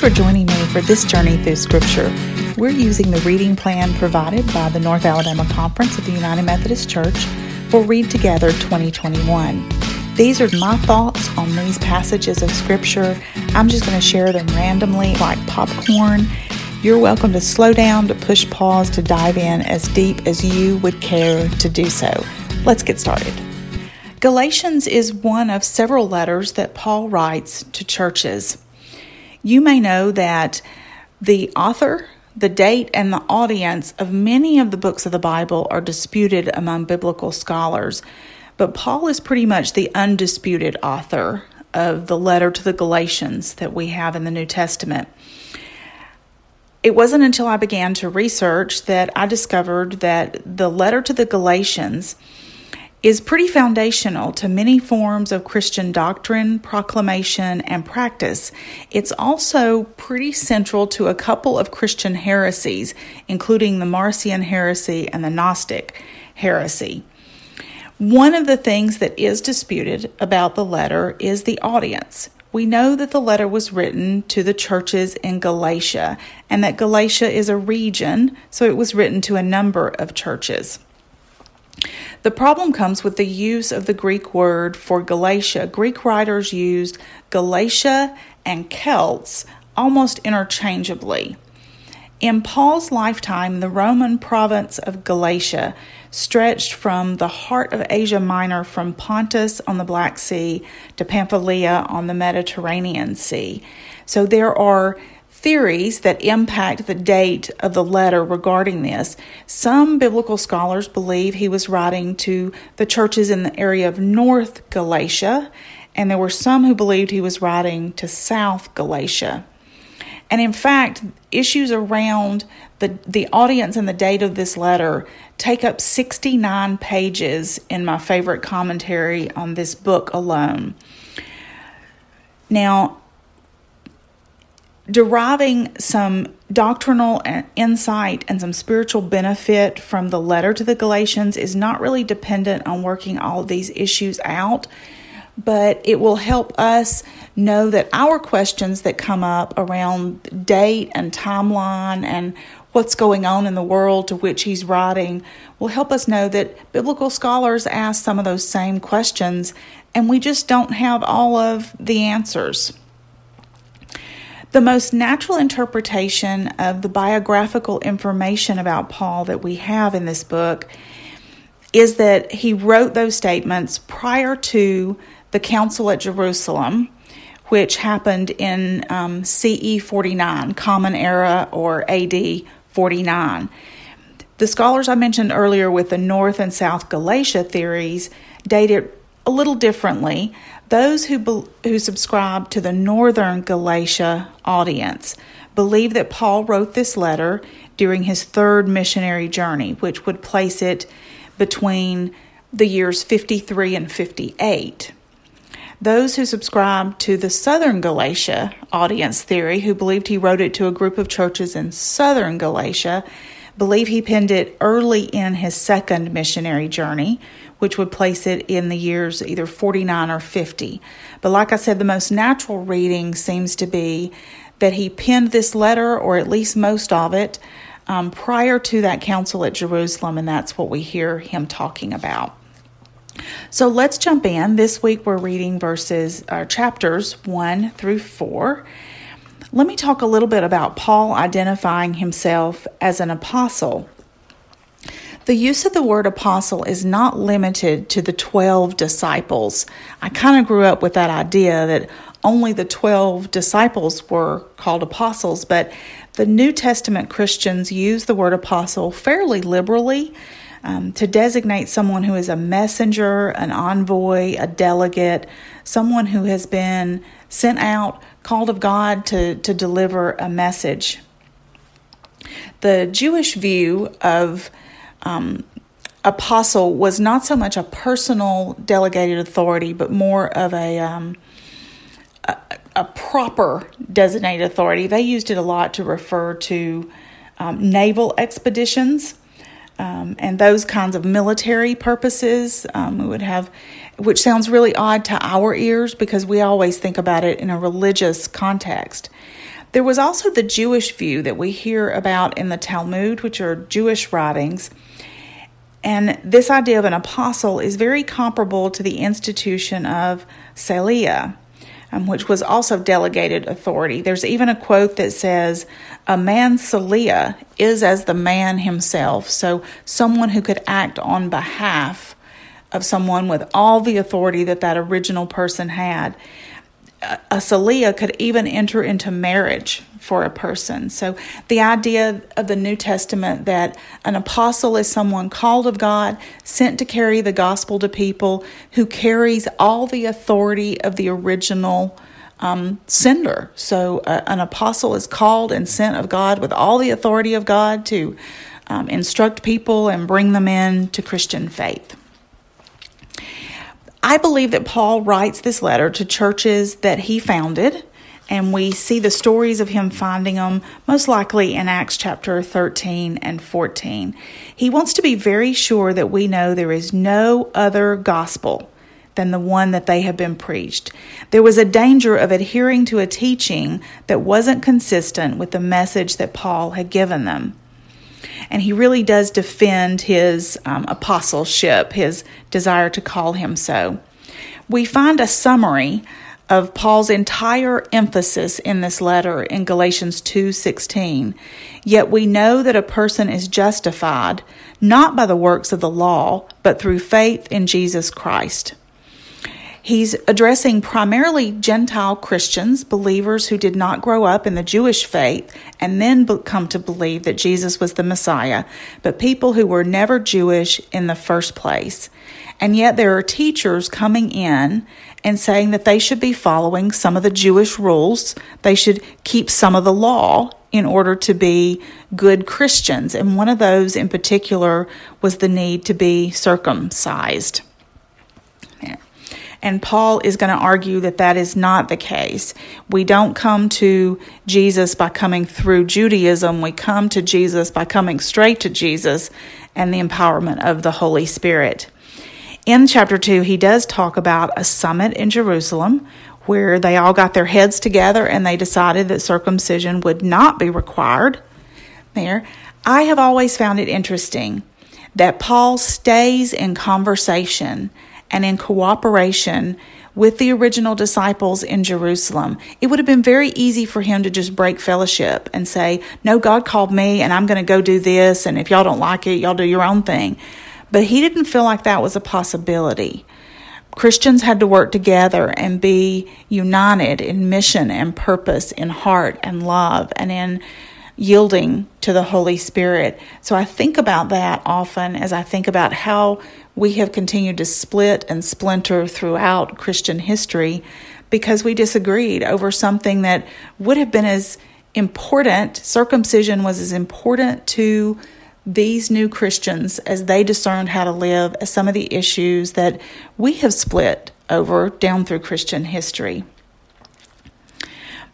You for joining me for this journey through Scripture. We're using the reading plan provided by the North Alabama Conference of the United Methodist Church for Read Together 2021. These are my thoughts on these passages of Scripture. I'm just going to share them randomly like popcorn. You're welcome to slow down, to push pause, to dive in as deep as you would care to do so. Let's get started. Galatians is one of several letters that Paul writes to churches. You may know that the author, the date, and the audience of many of the books of the Bible are disputed among biblical scholars, but Paul is pretty much the undisputed author of the letter to the Galatians that we have in the New Testament. It wasn't until I began to research that I discovered that the letter to the Galatians is pretty foundational to many forms of Christian doctrine, proclamation, and practice. It's also pretty central to a couple of Christian heresies, including the Marcion heresy and the Gnostic heresy. One of the things that is disputed about the letter is the audience. We know that the letter was written to the churches in Galatia and that Galatia is a region, so it was written to a number of churches. The problem comes with the use of the Greek word for Galatia. Greek writers used Galatia and Celts almost interchangeably. In Paul's lifetime, the Roman province of Galatia stretched from the heart of Asia Minor from Pontus on the Black Sea to Pamphylia on the Mediterranean Sea. So there are theories that impact the date of the letter regarding this. Some biblical scholars believe he was writing to the churches in the area of North Galatia, and there were some who believed he was writing to South Galatia. And in fact, issues around the, the audience and the date of this letter take up 69 pages in my favorite commentary on this book alone. Now, deriving some doctrinal insight and some spiritual benefit from the letter to the Galatians is not really dependent on working all of these issues out, but it will help us know that our questions that come up around date and timeline and what's going on in the world to which he's writing will help us know that biblical scholars ask some of those same questions and we just don't have all of the answers. The most natural interpretation of the biographical information about Paul that we have in this book is that he wrote those statements prior to the Council at Jerusalem, which happened in um, CE 49, Common Era, or AD 49. The scholars I mentioned earlier with the North and South Galatia theories date it a little differently. Those who, be, who subscribe to the northern Galatia audience believe that Paul wrote this letter during his third missionary journey, which would place it between the years 53 and 58. Those who subscribe to the southern Galatia audience theory, who believed he wrote it to a group of churches in southern Galatia, believe he penned it early in his second missionary journey, which would place it in the years either 49 or 50. But like I said, the most natural reading seems to be that he penned this letter, or at least most of it, um, prior to that council at Jerusalem, and that's what we hear him talking about. So let's jump in. This week we're reading verses, uh, chapters 1 through 4. Let me talk a little bit about Paul identifying himself as an apostle. The use of the word apostle is not limited to the 12 disciples. I kind of grew up with that idea that only the 12 disciples were called apostles, but the New Testament Christians use the word apostle fairly liberally. um, to designate someone who is a messenger, an envoy, a delegate, someone who has been sent out, called of God to, to deliver a message. The Jewish view of um, apostle was not so much a personal delegated authority, but more of a, um, a, a proper designated authority. They used it a lot to refer to um, naval expeditions. Um, and those kinds of military purposes. Um, we would have, which sounds really odd to our ears because we always think about it in a religious context. There was also the Jewish view that we hear about in the Talmud, which are Jewish writings. And this idea of an apostle is very comparable to the institution of Shaliach, um, which was also delegated authority. There's even a quote that says, A man Shaliach is as the man himself. So, someone who could act on behalf of someone with all the authority that that original person had a Shaliach could even enter into marriage for a person. So, the idea of the New Testament that an apostle is someone called of God, sent to carry the gospel to people, who carries all the authority of the original um, sender. So, uh, an apostle is called and sent of God with all the authority of God to um, instruct people and bring them in to Christian faith. I believe that Paul writes this letter to churches that he founded, and we see the stories of him finding them most likely in Acts chapter 13 and 14. He wants to be very sure that we know there is no other gospel than the one that they have been preached. There was a danger of adhering to a teaching that wasn't consistent with the message that Paul had given them and he really does defend his um, apostleship, his desire to call him so. We find a summary of Paul's entire emphasis in this letter in Galatians 2:16. Yet we know that a person is justified not by the works of the law, but through faith in Jesus Christ. He's addressing primarily Gentile Christians, believers who did not grow up in the Jewish faith and then come to believe that Jesus was the Messiah, but people who were never Jewish in the first place. And yet there are teachers coming in and saying that they should be following some of the Jewish rules. They should keep some of the law in order to be good Christians. And one of those in particular was the need to be circumcised. And Paul is going to argue that that is not the case. We don't come to Jesus by coming through Judaism. We come to Jesus by coming straight to Jesus and the empowerment of the Holy Spirit. In chapter 2, he does talk about a summit in Jerusalem where they all got their heads together and they decided that circumcision would not be required there. I have always found it interesting that Paul stays in conversation and in cooperation with the original disciples in Jerusalem, it would have been very easy for him to just break fellowship and say, No, God called me and I'm going to go do this. And if y'all don't like it, y'all do your own thing. But he didn't feel like that was a possibility. Christians had to work together and be united in mission and purpose, in heart and love, and in yielding to the Holy Spirit. So I think about that often as I think about how we have continued to split and splinter throughout Christian history because we disagreed over something that would have been as important, circumcision was as important to these new Christians as they discerned how to live as some of the issues that we have split over down through Christian history.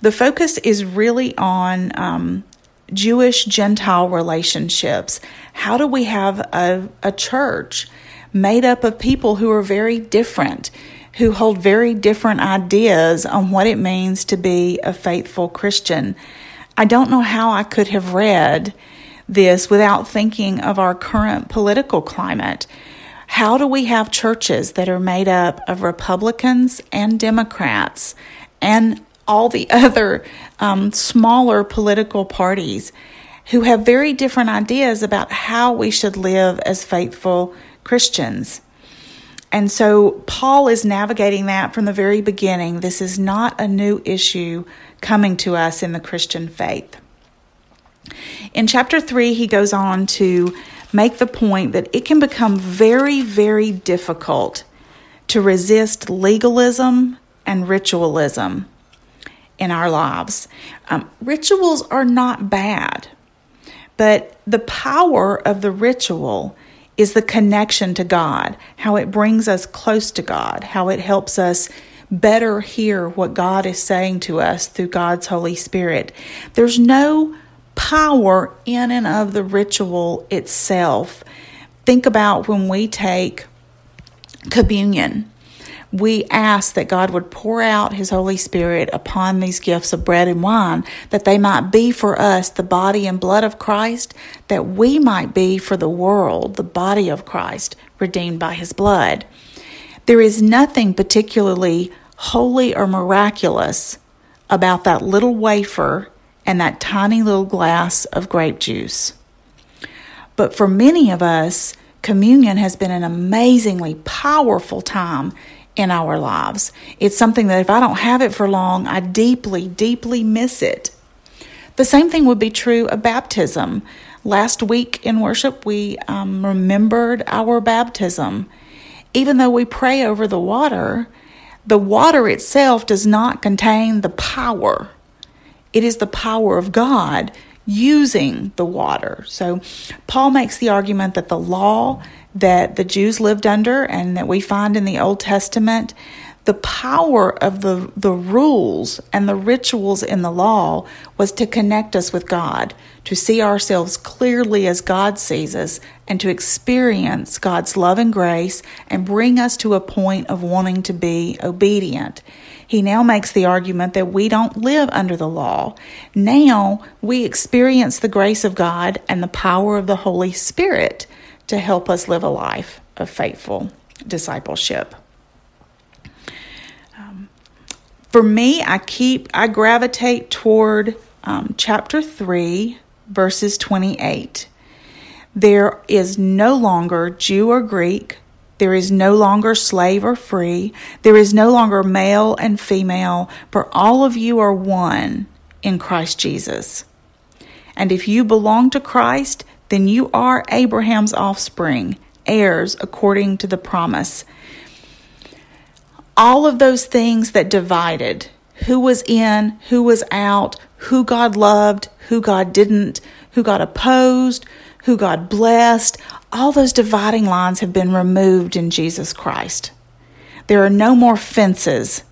The focus is really on um, Jewish Gentile relationships. How do we have a, a church made up of people who are very different, who hold very different ideas on what it means to be a faithful Christian? I don't know how I could have read this without thinking of our current political climate. How do we have churches that are made up of Republicans and Democrats and all the other um, smaller political parties who have very different ideas about how we should live as faithful Christians. And so Paul is navigating that from the very beginning. This is not a new issue coming to us in the Christian faith. In chapter 3, he goes on to make the point that it can become very, very difficult to resist legalism and ritualism in our lives. Um, rituals are not bad, but the power of the ritual is the connection to God, how it brings us close to God, how it helps us better hear what God is saying to us through God's Holy Spirit. There's no power in and of the ritual itself. Think about when we take communion. We ask that God would pour out His Holy Spirit upon these gifts of bread and wine, that they might be for us the body and blood of Christ, that we might be for the world the body of Christ, redeemed by His blood. There is nothing particularly holy or miraculous about that little wafer and that tiny little glass of grape juice. But for many of us, communion has been an amazingly powerful time in our lives. It's something that if I don't have it for long, I deeply, deeply miss it. The same thing would be true of baptism. Last week in worship, we um, remembered our baptism. Even though we pray over the water, the water itself does not contain the power it is the power of God using the water. So Paul makes the argument that the law that the Jews lived under and that we find in the Old Testament, the power of the, the rules and the rituals in the law was to connect us with God, to see ourselves clearly as God sees us, and to experience God's love and grace and bring us to a point of wanting to be obedient. He now makes the argument that we don't live under the law. Now we experience the grace of God and the power of the Holy Spirit to help us live a life of faithful discipleship. Um, for me, I keep, I gravitate toward um, chapter 3, verses 28. There is no longer Jew or Greek, there is no longer slave or free. There is no longer male and female, for all of you are one in Christ Jesus. And if you belong to Christ, then you are Abraham's offspring, heirs according to the promise. All of those things that divided who was in, who was out, who God loved, who God didn't, who God opposed, who God blessed, all those dividing lines have been removed in Jesus Christ. There are no more fences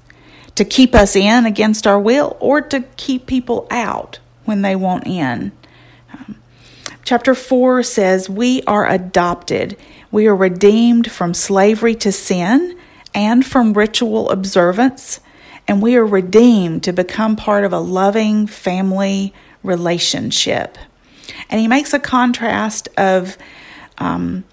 to keep us in against our will or to keep people out when they want in. Chapter 4 says, We are adopted. We are redeemed from slavery to sin and from ritual observance, and we are redeemed to become part of a loving family relationship. And he makes a contrast of um,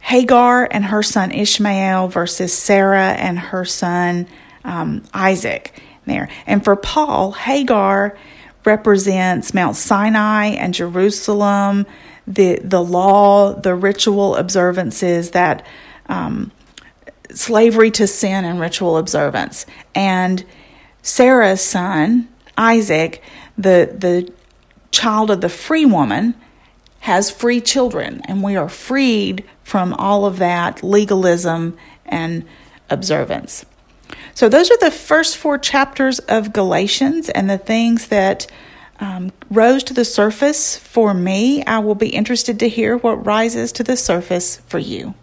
Hagar and her son Ishmael versus Sarah and her son um, Isaac there. And for Paul, Hagar represents Mount Sinai and Jerusalem, the the law, the ritual observances that um, slavery to sin and ritual observance. And Sarah's son Isaac, the the child of the free woman, has free children, and we are freed from all of that legalism and observance. So, those are the first four chapters of Galatians and the things that um, rose to the surface for me. I will be interested to hear what rises to the surface for you.